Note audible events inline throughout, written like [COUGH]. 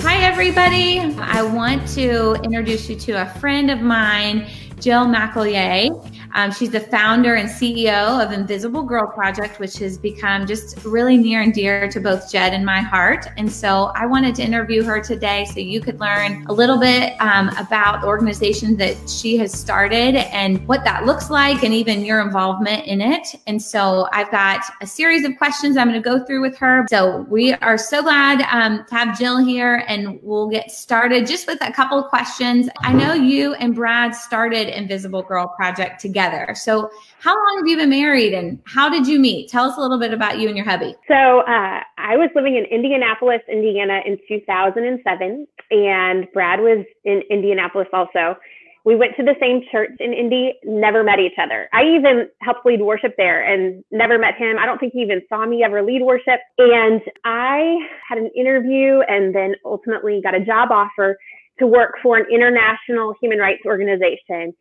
Hi, everybody. I want to introduce you to a friend of mine, Jill McElya. Um, she's the founder and CEO of Invisible Girl Project, which has become just really near and dear to both Jed and my heart. And so I wanted to interview her today so you could learn a little bit um, about the organization that she has started and what that looks like, and even your involvement in it. And so I've got a series of questions I'm going to go through with her. So we are so glad um, to have Jill here, and we'll get started just with a couple of questions. I know you and Brad started Invisible Girl Project together together. So, how long have you been married and how did you meet? Tell us a little bit about you and your hubby. So, uh, I was living in Indianapolis, Indiana in 2007, and Brad was in Indianapolis also. We went to the same church in Indy, never met each other. I even helped lead worship there and never met him. I don't think he even saw me ever lead worship. And I had an interview and then ultimately got a job offer to work for an international human rights organization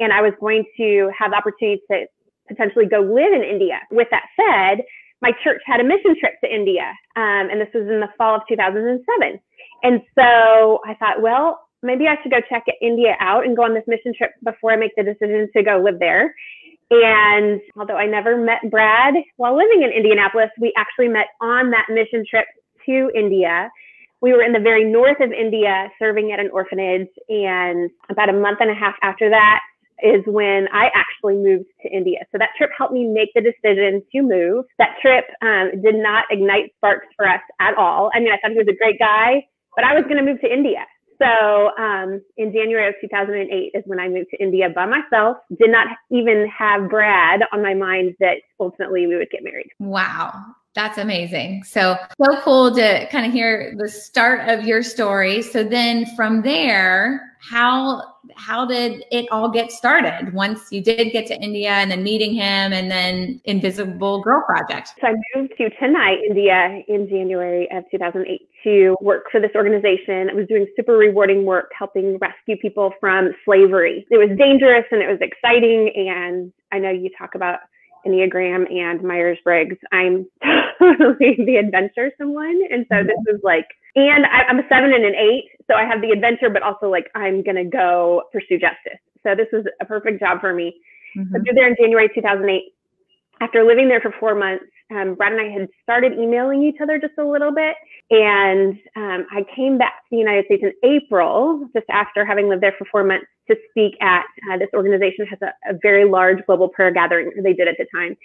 and I was going to have the opportunity to potentially go live in India. With that said, my church had a mission trip to India, um, and this was in the fall of 2007. And so I thought, well, maybe I should go check India out and go on this mission trip before I make the decision to go live there. And although I never met Brad while living in Indianapolis, we actually met on that mission trip to India. We were in the very north of India serving at an orphanage. And about a month and a half after that, is when I actually moved to India. So that trip helped me make the decision to move. That trip um, did not ignite sparks for us at all. I mean, I thought he was a great guy, but I was going to move to India. So um, in January of 2008 is when I moved to India by myself. Did not even have Brad on my mind that ultimately we would get married. Wow. That's amazing. So, so cool to kind of hear the start of your story. So then from there, how how did it all get started once you did get to India and then meeting him and then Invisible Girl Project? So I moved to Chennai, India in January of 2008 to work for this organization. I was doing super rewarding work helping rescue people from slavery. It was dangerous and it was exciting and I know you talk about Enneagram and Myers Briggs. I'm [LAUGHS] totally the adventure someone. And so this is like, and I, I'm a seven and an eight. So I have the adventure, but also like I'm going to go pursue justice. So this was a perfect job for me. Mm-hmm. I moved there in January 2008. After living there for four months, um, Brad and I had started emailing each other just a little bit. And um, I came back to the United States in April, just after having lived there for four months, to speak at uh, this organization has a, a, very large global prayer gathering they did at the time.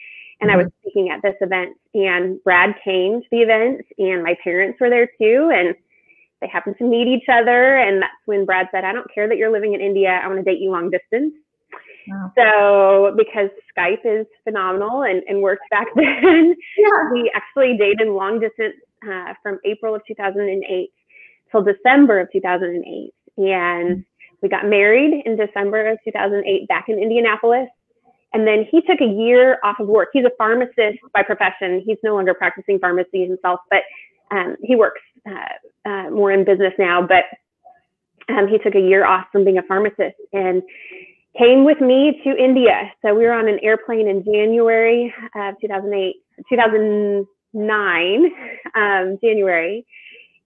And mm-hmm. I was mm-hmm. speaking at this event, and Brad came to the event, and my parents were there too. And they happened to meet each other. And that's when Brad said, I don't care that you're living in India, I want to date you long distance. Wow. So because Skype is phenomenal and, and worked back [LAUGHS] then, yeah. we actually dated long distance uh, from April of 2008 till December of 2008. And we got married in December of 2008 back in Indianapolis. And then he took a year off of work. He's a pharmacist by profession. He's no longer practicing pharmacy himself, but um, he works uh, uh, more in business now. But um, he took a year off from being a pharmacist and came with me to India. So we were on an airplane in January of 2008, 2009, um, January,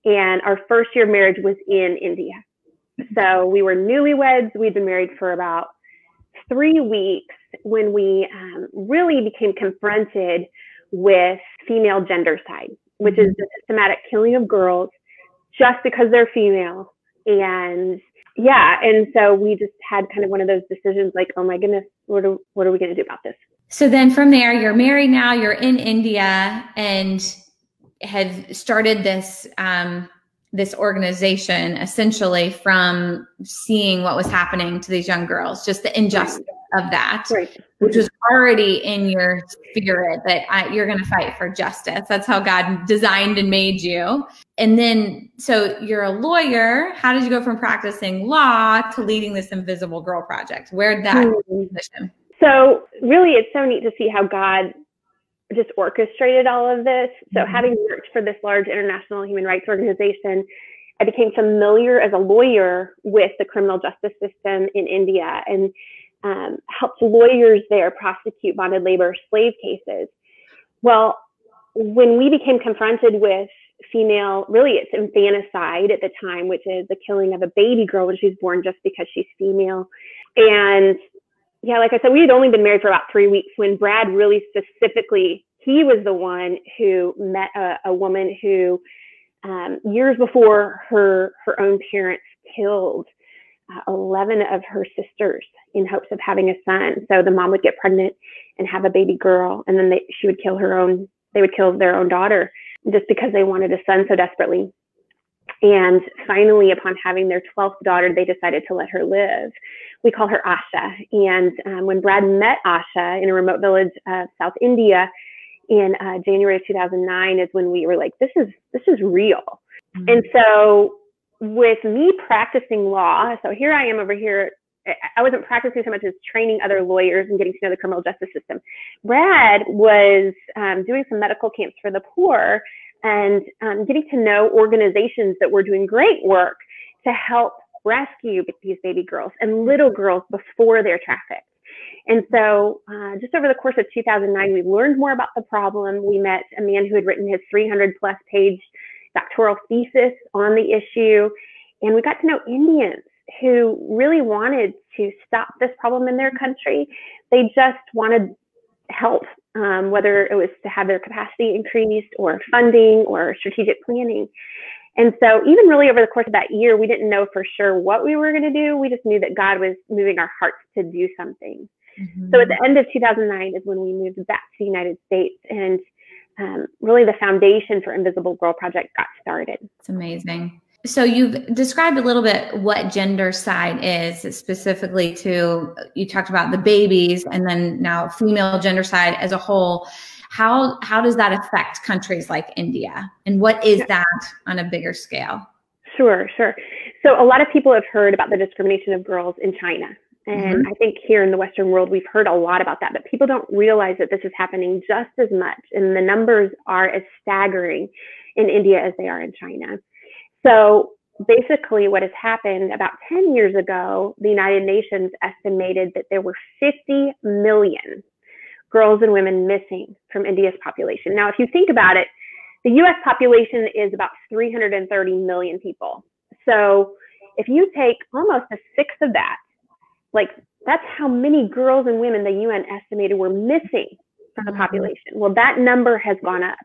and our first year of marriage was in India. So we were newlyweds. We'd been married for about three weeks when we um, really became confronted with female gendercide, which is mm-hmm. the systematic killing of girls just because they're female. And yeah, and so we just had kind of one of those decisions like, oh my goodness, what are, what are we going to do about this? So then from there, you're married now, you're in India and have started this um, this organization essentially from seeing what was happening to these young girls, just the injustice of that. Right. which was already in your spirit that I, you're going to fight for justice. That's how God designed and made you. And then, so you're a lawyer. How did you go from practicing law to leading this Invisible Girl project? Where did that mm-hmm. position? So, really, it's so neat to see how God just orchestrated all of this. So, mm-hmm. having worked for this large international human rights organization, I became familiar as a lawyer with the criminal justice system in India and um, helped lawyers there prosecute bonded labor slave cases. Well, when we became confronted with female, really it's infanticide at the time, which is the killing of a baby girl when she's born just because she's female. And yeah, like I said, we had only been married for about three weeks when Brad really specifically, he was the one who met a, a woman who um, years before her her own parents killed uh, 11 of her sisters in hopes of having a son. So the mom would get pregnant and have a baby girl, and then they, she would kill her own. They would kill their own daughter just because they wanted a son so desperately. And finally, upon having their 12th daughter, they decided to let her live. We call her Asha. And um, when Brad met Asha in a remote village of South India, in uh, January of 2009 is when we were like, this is this is real. Mm-hmm. And so with me practicing law, so here I am over here. I wasn't practicing so much as training other lawyers and getting to know the criminal justice system. Brad was um, doing some medical camps for the poor and um, getting to know organizations that were doing great work to help rescue these baby girls and little girls before they're trafficked. And so, uh, just over the course of 2009, we learned more about the problem. We met a man who had written his 300 plus page doctoral thesis on the issue. And we got to know Indians who really wanted to stop this problem in their country. They just wanted help, um, whether it was to have their capacity increased or funding or strategic planning. And so, even really over the course of that year, we didn't know for sure what we were going to do. We just knew that God was moving our hearts to do something. Mm-hmm. So at the end of 2009 is when we moved back to the United States and um, really the foundation for Invisible Girl Project got started. It's amazing. So you've described a little bit what gendercide is specifically to you talked about the babies and then now female gendercide as a whole. How how does that affect countries like India and what is that on a bigger scale? Sure, sure. So a lot of people have heard about the discrimination of girls in China and mm-hmm. I think here in the Western world, we've heard a lot about that, but people don't realize that this is happening just as much. And the numbers are as staggering in India as they are in China. So basically, what has happened about 10 years ago, the United Nations estimated that there were 50 million girls and women missing from India's population. Now, if you think about it, the US population is about 330 million people. So if you take almost a sixth of that, like that's how many girls and women the UN estimated were missing from the mm-hmm. population. Well, that number has gone up.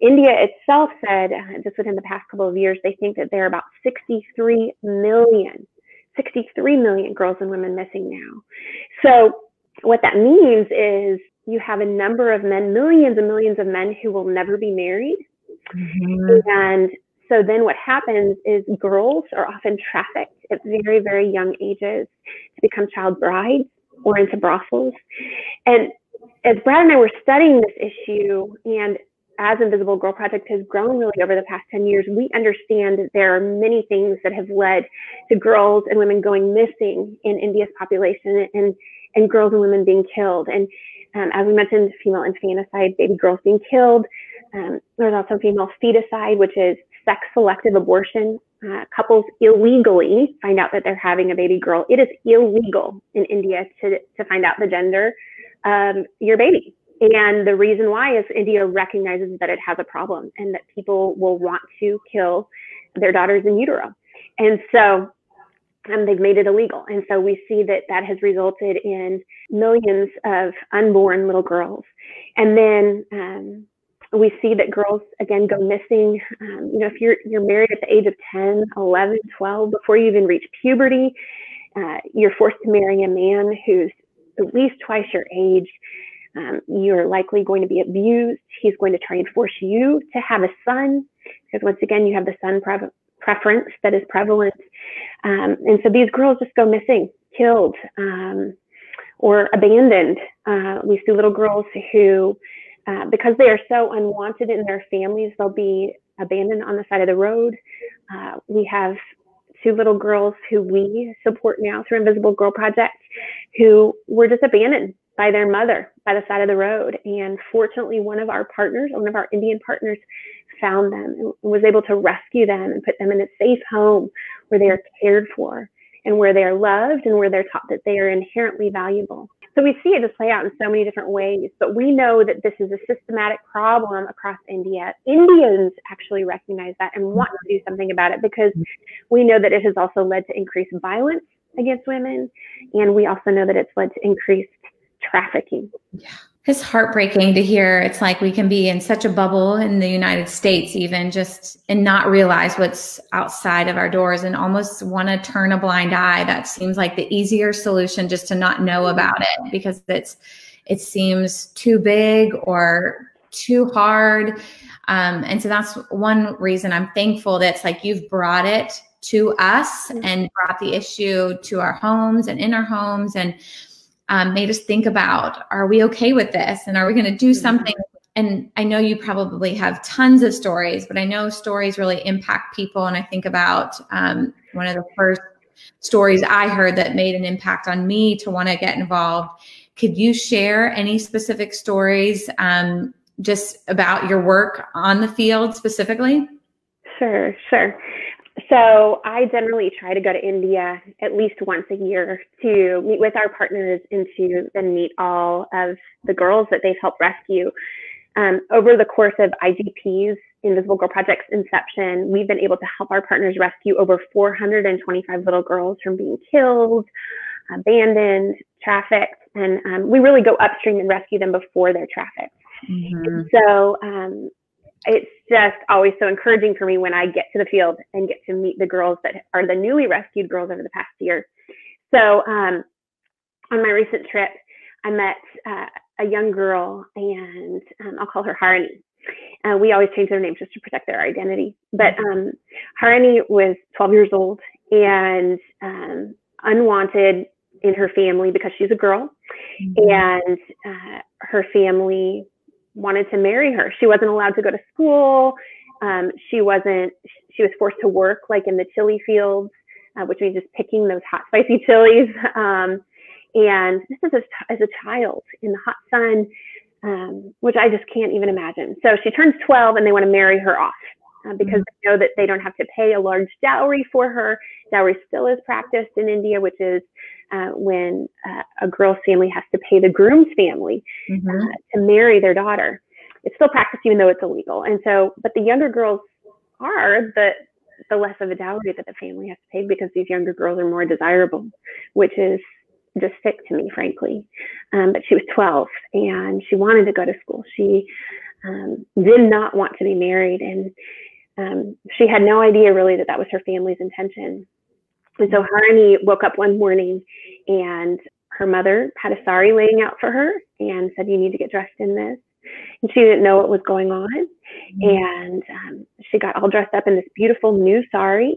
India itself said uh, just within the past couple of years, they think that there are about 63 million, 63 million girls and women missing now. So what that means is you have a number of men, millions and millions of men who will never be married. Mm-hmm. And so then what happens is girls are often trafficked at very, very young ages to become child brides or into brothels. And as Brad and I were studying this issue and as Invisible Girl Project has grown really over the past 10 years, we understand that there are many things that have led to girls and women going missing in India's population and, and girls and women being killed. And um, as we mentioned, female infanticide, baby girls being killed. Um, there's also female feticide, which is sex selective abortion. Uh, couples illegally find out that they're having a baby girl. It is illegal in India to, to find out the gender of your baby. And the reason why is India recognizes that it has a problem and that people will want to kill their daughters in utero. And so um, they've made it illegal. And so we see that that has resulted in millions of unborn little girls. And then um, we see that girls again go missing. Um, you know, if you're you're married at the age of 10, 11, 12, before you even reach puberty, uh, you're forced to marry a man who's at least twice your age. Um, you're likely going to be abused. He's going to try and force you to have a son, because once again, you have the son pre- preference that is prevalent. Um, and so these girls just go missing, killed, um, or abandoned. Uh, we see little girls who, uh, because they are so unwanted in their families, they'll be abandoned on the side of the road. Uh, we have two little girls who we support now through Invisible Girl Project who were just abandoned by their mother by the side of the road. And fortunately, one of our partners, one of our Indian partners, found them and was able to rescue them and put them in a safe home where they are cared for and where they are loved and where they're taught that they are inherently valuable. So we see it just play out in so many different ways, but we know that this is a systematic problem across India. Indians actually recognize that and want to do something about it because we know that it has also led to increased violence against women, and we also know that it's led to increased trafficking. Yeah. It's heartbreaking to hear. It's like we can be in such a bubble in the United States, even just and not realize what's outside of our doors and almost want to turn a blind eye. That seems like the easier solution just to not know about it because it's it seems too big or too hard. Um, and so that's one reason I'm thankful that it's like you've brought it to us and brought the issue to our homes and in our homes and um, made us think about are we okay with this? And are we going to do mm-hmm. something? And i know you probably have tons of stories but i know stories really impact people. And i think about um, one of the first stories i heard that made an impact on me to want to get involved. Could you share any specific stories um, just about your work on the field specifically? Sure sure so I generally try to go to India at least once a year to meet with our partners and to then meet all of the girls that they've helped rescue. Um, over the course of IGP's Invisible Girl Project's inception, we've been able to help our partners rescue over 425 little girls from being killed, abandoned, trafficked, and um, we really go upstream and rescue them before they're trafficked. Mm-hmm. So um, it's just always so encouraging for me when I get to the field and get to meet the girls that are the newly rescued girls over the past year. So um, on my recent trip, I met uh, a young girl, and um, I'll call her Harini. Uh, we always change their names just to protect their identity. But um, Harini was 12 years old and um, unwanted in her family because she's a girl, mm-hmm. and uh, her family wanted to marry her. She wasn't allowed to go to school. Um, she wasn't. She was forced to work like in the chili fields, uh, which means just picking those hot, spicy [LAUGHS] chilies. Um, and this is as, as a child in the hot sun, um, which I just can't even imagine. So she turns 12, and they want to marry her off. Uh, because mm-hmm. they know that they don't have to pay a large dowry for her. Dowry still is practiced in India, which is uh, when uh, a girl's family has to pay the groom's family mm-hmm. Uh, to marry their daughter. It's still practiced even though it's illegal. And so, but the younger girls are the the less of a dowry that the family has to pay because these younger girls are more desirable, which is just sick to me, frankly. Um, but she was 12 and she wanted to go to school. She um, did not want to be married, and um, she had no idea really that that was her family's intention. And so Harini woke up one morning and her mother had a sari laying out for her and said, You need to get dressed in this. And she didn't know what was going on. Mm-hmm. And um, she got all dressed up in this beautiful new sari.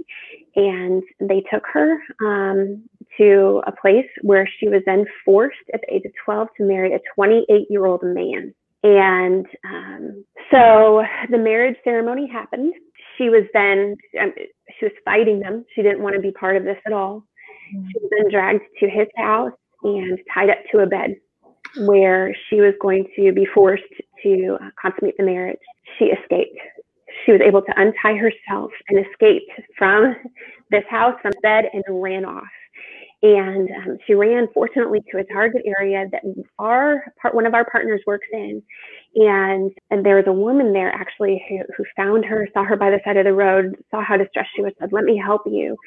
And they took her um, to a place where she was then forced at the age of 12 to marry a 28 year old man. And um, so the marriage ceremony happened she was then um, she was fighting them. She didn't want to be part of this at all. Mm-hmm. She was then dragged to his house and tied up to a bed where she was going to be forced to uh, consummate the marriage. She escaped. She was able to untie herself and escape from this house, from bed, and ran off. And um, she ran, fortunately, to a target area that our part, one of our partners works in. And and there was a woman there actually who, who found her, saw her by the side of the road, saw how distressed she was, said, "Let me help you."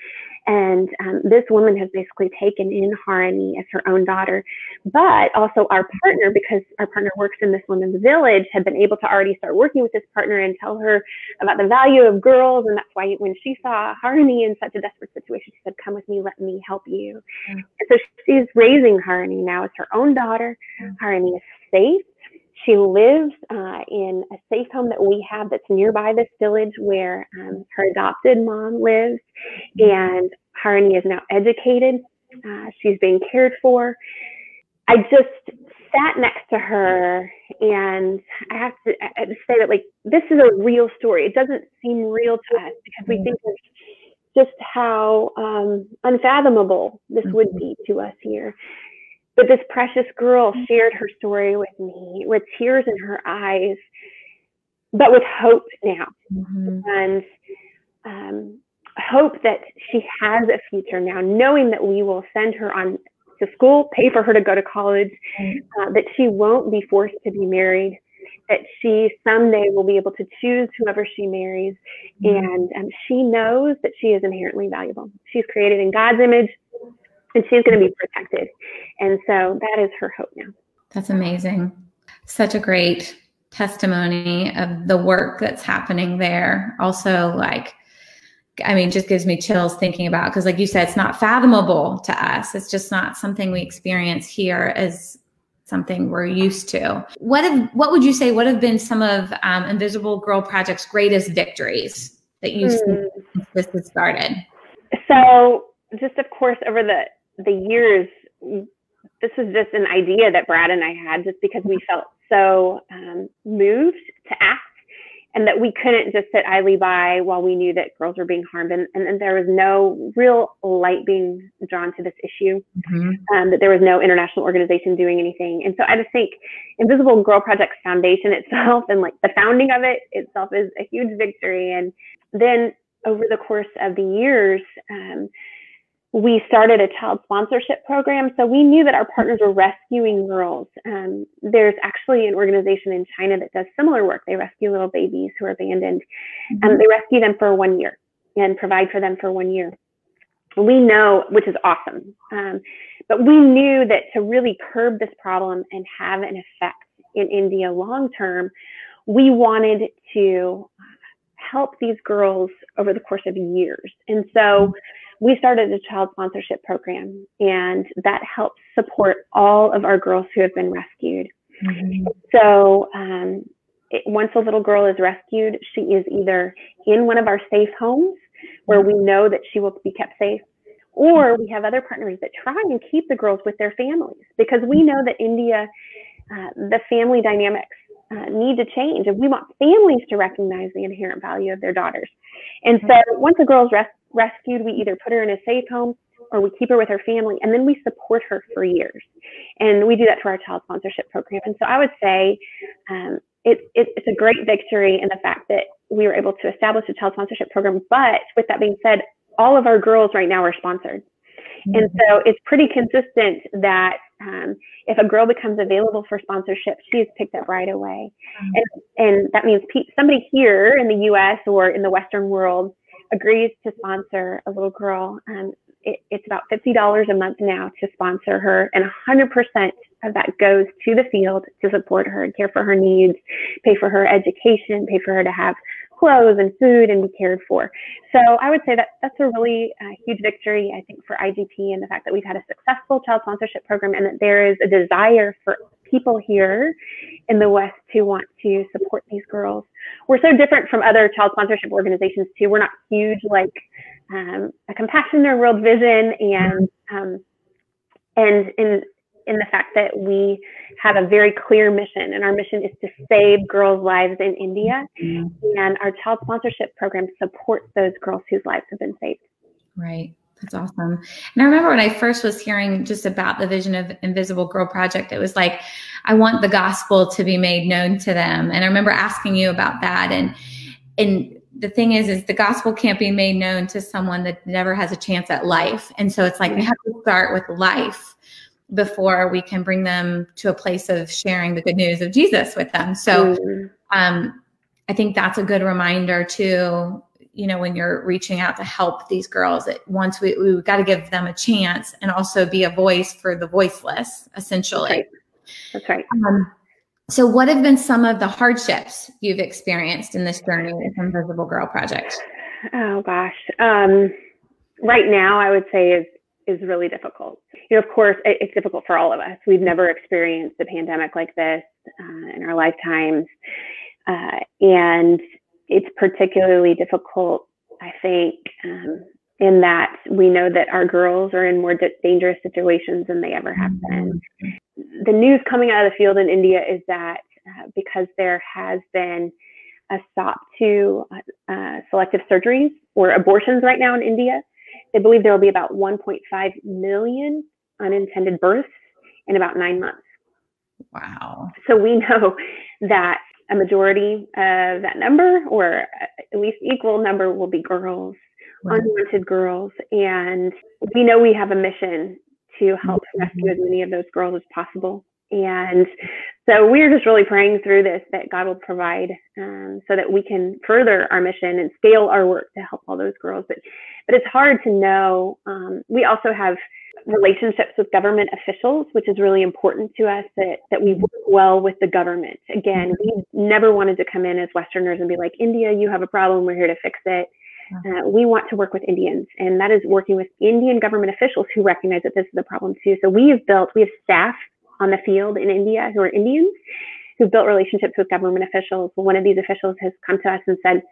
And um, this woman has basically taken in Harini as her own daughter. But also our partner, because our partner works in this woman's village, had been able to already start working with this partner and tell her about the value of girls. And that's why when she saw Harini in such a desperate situation, she said, Come with me, let me help you. Mm-hmm. And so she's raising Harini now as her own daughter. Mm-hmm. Harini is safe. She lives uh, in a safe home that we have that's nearby this village where um, her adopted mom lives. And Harini is now educated. Uh, she's being cared for. I just sat next to her and I have to, I have to say that like this is a real story. It doesn't seem real to us because we think of just how um, unfathomable this would be to us here. But this precious girl shared her story with me with tears in her eyes, but with hope now. Mm-hmm. And um, hope that she has a future now, knowing that we will send her on to school, pay for her to go to college, uh, that she won't be forced to be married, that she someday will be able to choose whoever she marries, mm-hmm. and um, she knows that she is inherently valuable. She's created in God's image, and she's going to be protected. And so that is her hope now. That's amazing. Such a great testimony of the work that's happening there. Also, like, I mean, just gives me chills thinking about because, like you said, it's not fathomable to us. It's just not something we experience here as something we're used to. What have, what would you say? What have been some of um, Invisible Girl Project's greatest victories that you've mm. seen since this has started? So, just of course, over the the years, this was just an idea that Brad and I had, just because we felt so um, moved to act and that we couldn't just sit idly by while we knew that girls were being harmed and, and, and there was no real light being drawn to this issue mm-hmm. um, that there was no international organization doing anything and so i just think invisible girl project's foundation itself and like the founding of it itself is a huge victory and then over the course of the years um, we started a child sponsorship program. So we knew that our partners were rescuing girls. Um, there's actually an organization in China that does similar work. They rescue little babies who are abandoned. and mm-hmm. Um, they rescue them for one year and provide for them for one year. We know, which is awesome. Um, but we knew that to really curb this problem and have an effect in India long term, we wanted to help these girls over the course of years. And so mm-hmm we started a child sponsorship program, and that helps support all of our girls who have been rescued. Mm-hmm. So, um, it, once a little girl is rescued, she is either in one of our safe homes where we know that she will be kept safe, or we have other partners that try and keep the girls with their families because we know that India, uh, the family dynamics uh, need to change, and we want families to recognize the inherent value of their daughters. And so, once a girl is res- rescued, we either put her in a safe home or we keep her with her family, and then we support her for years. And we do that through our child sponsorship program. And so I would say um, it, it, it's a great victory in the fact that we were able to establish a child sponsorship program. But with that being said, all of our girls right now are sponsored. Mm-hmm. And so it's pretty consistent that um, if a girl becomes available for sponsorship, she's picked up right away. Mm-hmm. And, and that means pe- somebody here in the US or in the Western world agrees to sponsor a little girl. Um, it, it's about $50 a month now to sponsor her, and 100% of that goes to the field to support her and care for her needs, pay for her education, pay for her to have clothes and food and be cared for. So I would say that that's a really uh, huge victory, I think, for IGP and the fact that we've had a successful child sponsorship program and that there is a desire for people here in the West who want to support these girls. We're so different from other child sponsorship organizations too. We're not huge like um, a Compassion or World Vision, and um, and in in the fact that we have a very clear mission, and our mission is to save girls' lives in India, mm-hmm. and our child sponsorship program supports those girls whose lives have been saved. Right. That's awesome. And I remember when I first was hearing just about the vision of Invisible Girl Project, it was like, I want the gospel to be made known to them. And I remember asking you about that. And and the thing is, is the gospel can't be made known to someone that never has a chance at life. And so it's like we have to start with life before we can bring them to a place of sharing the good news of Jesus with them. So um, I think that's a good reminder too you know, when you're reaching out to help these girls, it, once we, we got to give them a chance and also be a voice for the voiceless, essentially. That's right. That's right. Um, so, what have been some of the hardships you've experienced in this journey with Invisible Girl Project? Oh gosh, um, right now I would say is is really difficult. You know, of course, it, it's difficult for all of us. We've never experienced a pandemic like this uh, in our lifetimes, uh, and it's particularly difficult, I think, um, in that we know that our girls are in more dangerous situations than they ever have been. The news coming out of the field in India is that uh, because there has been a stop to uh, uh, selective surgeries or abortions right now in India, they believe there will be about 1.5 million unintended births in about nine months. Wow. So we [LAUGHS] know that a majority of that number, or at least equal number, will be girls, right. unwanted girls. And we know we have a mission to help mm-hmm. rescue as many of those girls as possible. And so we're just really praying through this that God will provide um, so that we can further our mission and scale our work to help all those girls. But but it's hard to know. Um, we also have relationships with government officials, which is really important to us that, that we work well with the government. Again, we never wanted to come in as Westerners and be like, India, you have a problem, we're here to fix it. Uh, we want to work with Indians, and that is working with Indian government officials who recognize that this is a problem too. So we have built, we have staff on the field in India who are Indians who've built relationships with government officials. One of these officials has come to us and said,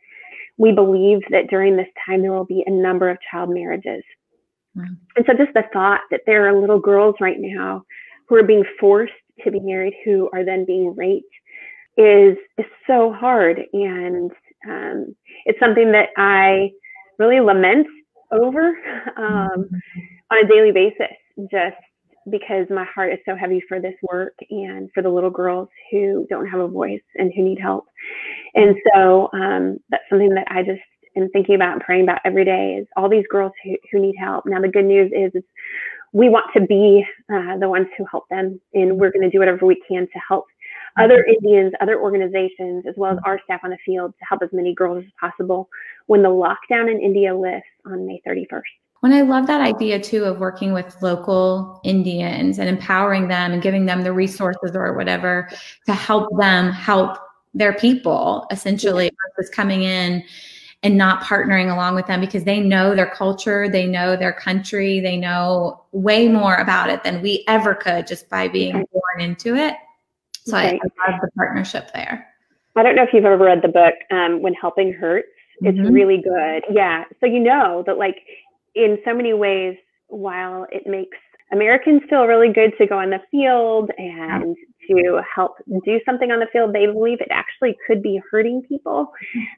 we believe that during this time there will be a number of child marriages Mm. And so just the thought that there are little girls right now who are being forced to be married who are then being raped is is so hard and um, it's something that I really lament over [LAUGHS] um, mm-hmm. on a daily basis just because my heart is so heavy for this work and for the little girls who don't have a voice and who need help. And so um, that's something that I just and thinking about and praying about every day is all these girls who, who need help. Now, the good news is, is we want to be uh, the ones who help them, and we're going to do whatever we can to help other Indians, other organizations, as well as our staff on the field to help as many girls as possible when the lockdown in India lifts on May 31st. When I love that idea too of working with local Indians and empowering them and giving them the resources or whatever to help them help their people essentially versus coming in and not partnering along with them because they know their culture, they know their country, they know way more about it than we ever could just by being right. born into it. So right. I, I, love the partnership there. I don't know if you've ever read the book um, When Helping Hurts. It's mm-hmm. really good. Yeah. So you know that like in so many ways, while it makes Americans feel really good to go on the field and to help do something on the field, they believe it actually could be hurting people.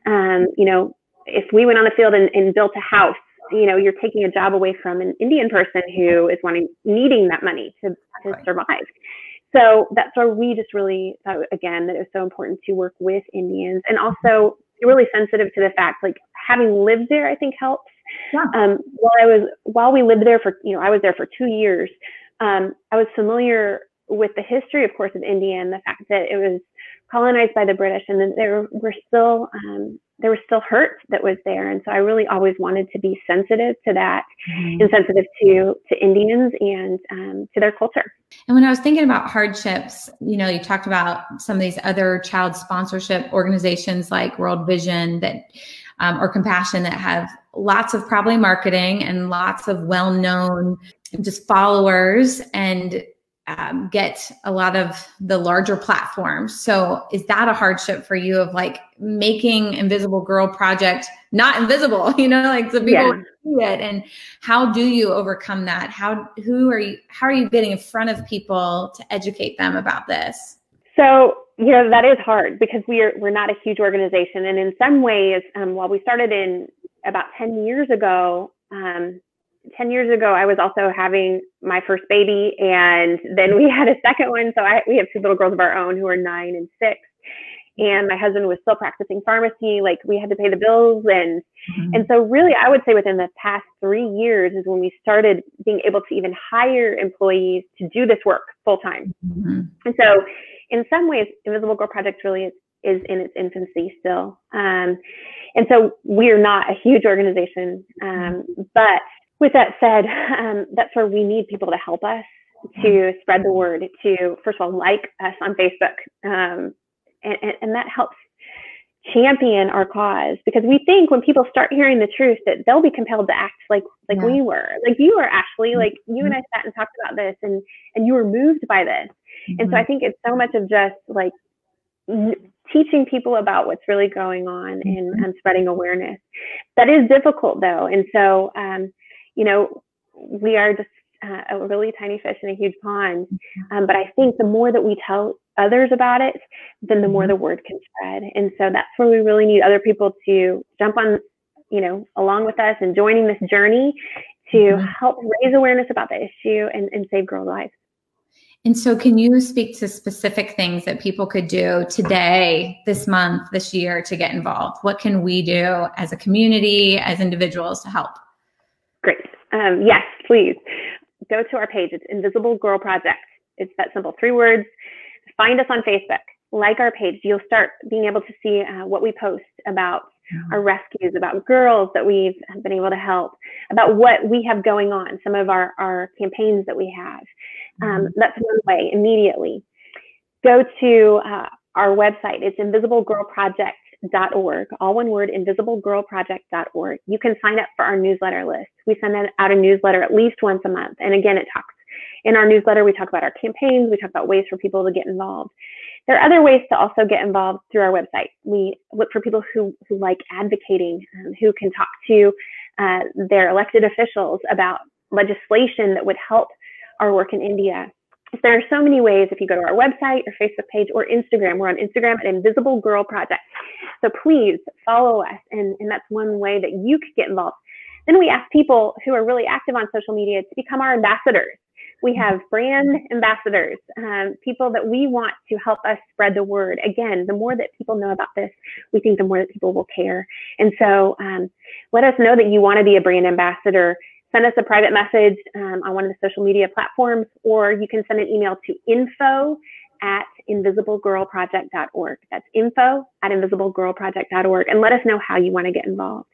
Mm-hmm. Um, you know, if we went on the field and, and built a house, you know, you're taking a job away from an Indian person who is wanting, needing that money to, to right. survive. So that's where we just really thought, again, that it was so important to work with Indians and also really sensitive to the fact, like having lived there, I think helps. Yeah. Um, while I was, while we lived there for, you know, I was there for two years, um, I was familiar with the history, of course, of India and the fact that it was colonized by the British and then there were still um, there was still hurt that was there. And so i really always wanted to be sensitive to that mm-hmm. and sensitive to to indians and um, to their culture. And when i was thinking about hardships you know you talked about some of these other child sponsorship organizations like world vision that um, or compassion that have lots of probably marketing and lots of well-known just followers. And um, get a lot of the larger platforms. So is that a hardship for you of like making Invisible Girl Project not invisible, [LAUGHS] you know, like so people yeah. see it and how do you overcome that? How, who are you, how are you getting in front of people to educate them about this? So, you know, that is hard because we are, we're not a huge organization. And in some ways, um, while we started in about 10 years ago, um, 10 years ago, I was also having my first baby, and then we [LAUGHS] had a second one. So I, we have two little girls of our own who are nine and six. And my husband was still practicing pharmacy. Like we had to pay the bills, and mm-hmm. and so really, I would say within the past three years is when we started being able to even hire employees to do this work full time. Mm-hmm. And so, in some ways, Invisible Girl Project really is is in its infancy still. Um, and so we're not a huge organization, um, but with that said, um, that's where we need people to help us to mm-hmm. spread the word, to first of all like us on Facebook, um, and, and, that helps champion our cause because we think when people start hearing the truth that they'll be compelled to act like like yeah. we were, like you were Ashley, like you and I mm-hmm. sat and talked about this, and and you were moved by this, mm-hmm. and so mm-hmm. I think it's so much of just like teaching people about what's really going on and, and spreading awareness. That is difficult though. And so, um, you know, we are just uh, a really tiny fish in a huge pond. Um, but I think the more that we tell others about it, then the more mm-hmm. the word can spread. And so that's where we really need other people to jump on, you know, along with us and joining this journey to mm-hmm. help raise awareness about the issue and, and save girls' lives. And so, can you speak to specific things that people could do today, this month, this year to get involved? What can we do as a community, as individuals to help? Um, yes, please go to our page. It's Invisible Girl Project. It's that simple three words. Find us on Facebook. Like our page. You'll start being able to see uh, what we post about our rescues, about girls that we've been able to help, about what we have going on, some of our, our campaigns that we have. Um, mm-hmm. that's one way immediately. Go to uh, our website. It's invisiblegirlproject.org. All one word, invisiblegirlproject.org. You can sign up for our newsletter list. We send out a newsletter at least once a month. And again, it talks in our newsletter, we talk about our campaigns, we talk about ways for people to get involved. There are other ways to also get involved through our website. We look for people who, who like advocating, um, who can talk to uh, their elected officials about legislation that would help our work in India. There are so many ways if you go to our website or Facebook page or Instagram. We're on Instagram at Invisible Girl Project. So please follow us, and, and that's one way that you could get involved. Then we ask people who are really active on social media to become our ambassadors. We have brand ambassadors, um, people that we want to help us spread the word. Again, the more that people know about this, we think the more that people will care. And so um, let us know that you want to be a brand ambassador send us a private message um, on one of the social media platforms, or you can send an email to info at invisiblegirlproject.org. That's info at invisiblegirlproject.org and let us know how you want to get involved.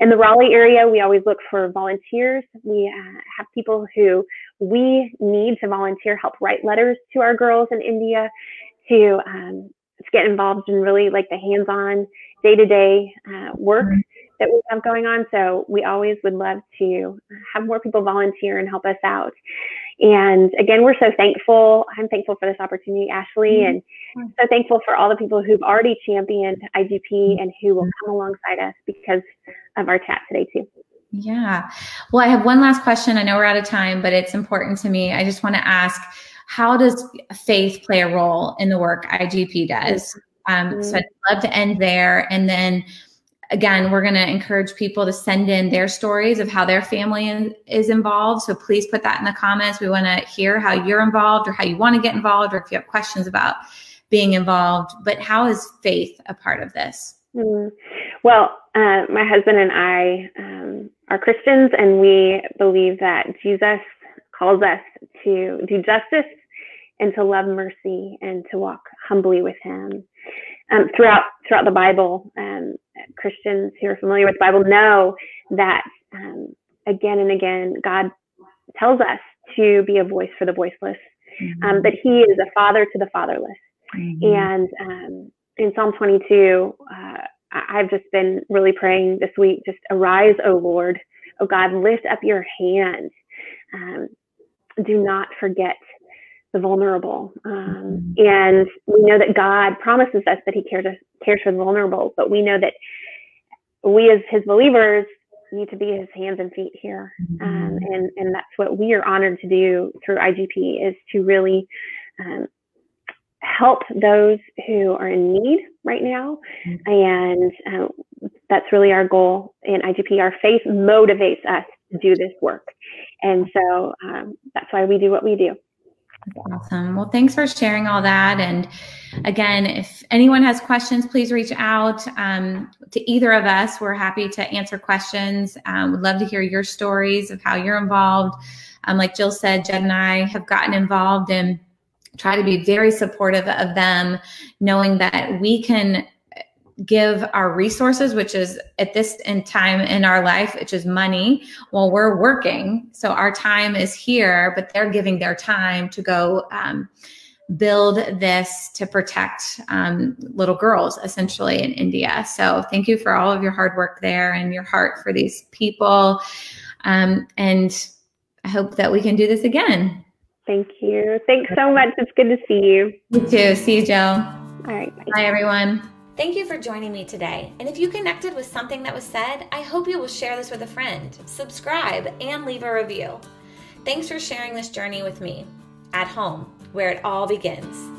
In the Raleigh area, we always look for volunteers. We uh, have people who we need to volunteer, help write letters to our girls in India to, um, to get involved in really like the hands-on day-to-day uh, work. Mm-hmm that we have going on. So we always would love to have more people volunteer and help us out. And again, we're so thankful. I'm thankful for this opportunity, Ashley, mm-hmm. and so thankful for all the people who've already championed IGP and who will come alongside us because of our chat today too. Yeah. Well, I have one last question. I know we're out of time, but it's important to me. I just want to ask how does faith play a role in the work IGP does? Um, so I'd love to end there. And then again, we're going to encourage people to send in their stories of how their family is involved. So please put that in the comments. We want to hear how you're involved or how you want to get involved or if you have questions about being involved. But how is faith a part of this? Mm. Well, uh, my husband and I um, are Christians, and we believe that Jesus calls us to do justice and to love mercy and to walk humbly with Him um, throughout throughout the Bible, um, Christians who are familiar with the Bible know that um, again and again God tells us to be a voice for the voiceless, mm-hmm. Um, that He is a father to the fatherless. Mm-hmm. And um, in Psalm 22, uh, I've just been really praying this week. Just arise, O Lord, O God, lift up your hand. Um, do not forget the vulnerable. Um, mm-hmm. and we know that God promises us that He cares, cares for the vulnerable, but we know that we as His believers need to be His hands and feet here. Um, mm-hmm. and, and that's what we are honored to do through IGP is to really um, help those who are in need right now. Mm-hmm. And uh, that's really our goal in IGP. Our faith motivates us to do this work. And so um, that's why we do what we do. Awesome. Well, thanks for sharing all that. And again, if anyone has questions, please reach out um, to either of us. We're happy to answer questions. Um, would love to hear your stories of how you're involved. Um, like Jill said, Jed and I have gotten involved and try to be very supportive of them, knowing that we can give our resources, which is at this in time in our life, which is money, while we're working. So our time is here, but they're giving their time to go um, build this to protect um, little girls, essentially in India. So thank you for all of your hard work there and your heart for these people. Um, and I hope that we can do this again. Thank you. Thanks so much. It's good to see you. You too. See you, Joe. All right. Bye, bye everyone. Thank you for joining me today. And if you connected with something that was said, I hope you will share this with a friend, subscribe, and leave a review. Thanks for sharing this journey with me at home, where it all begins.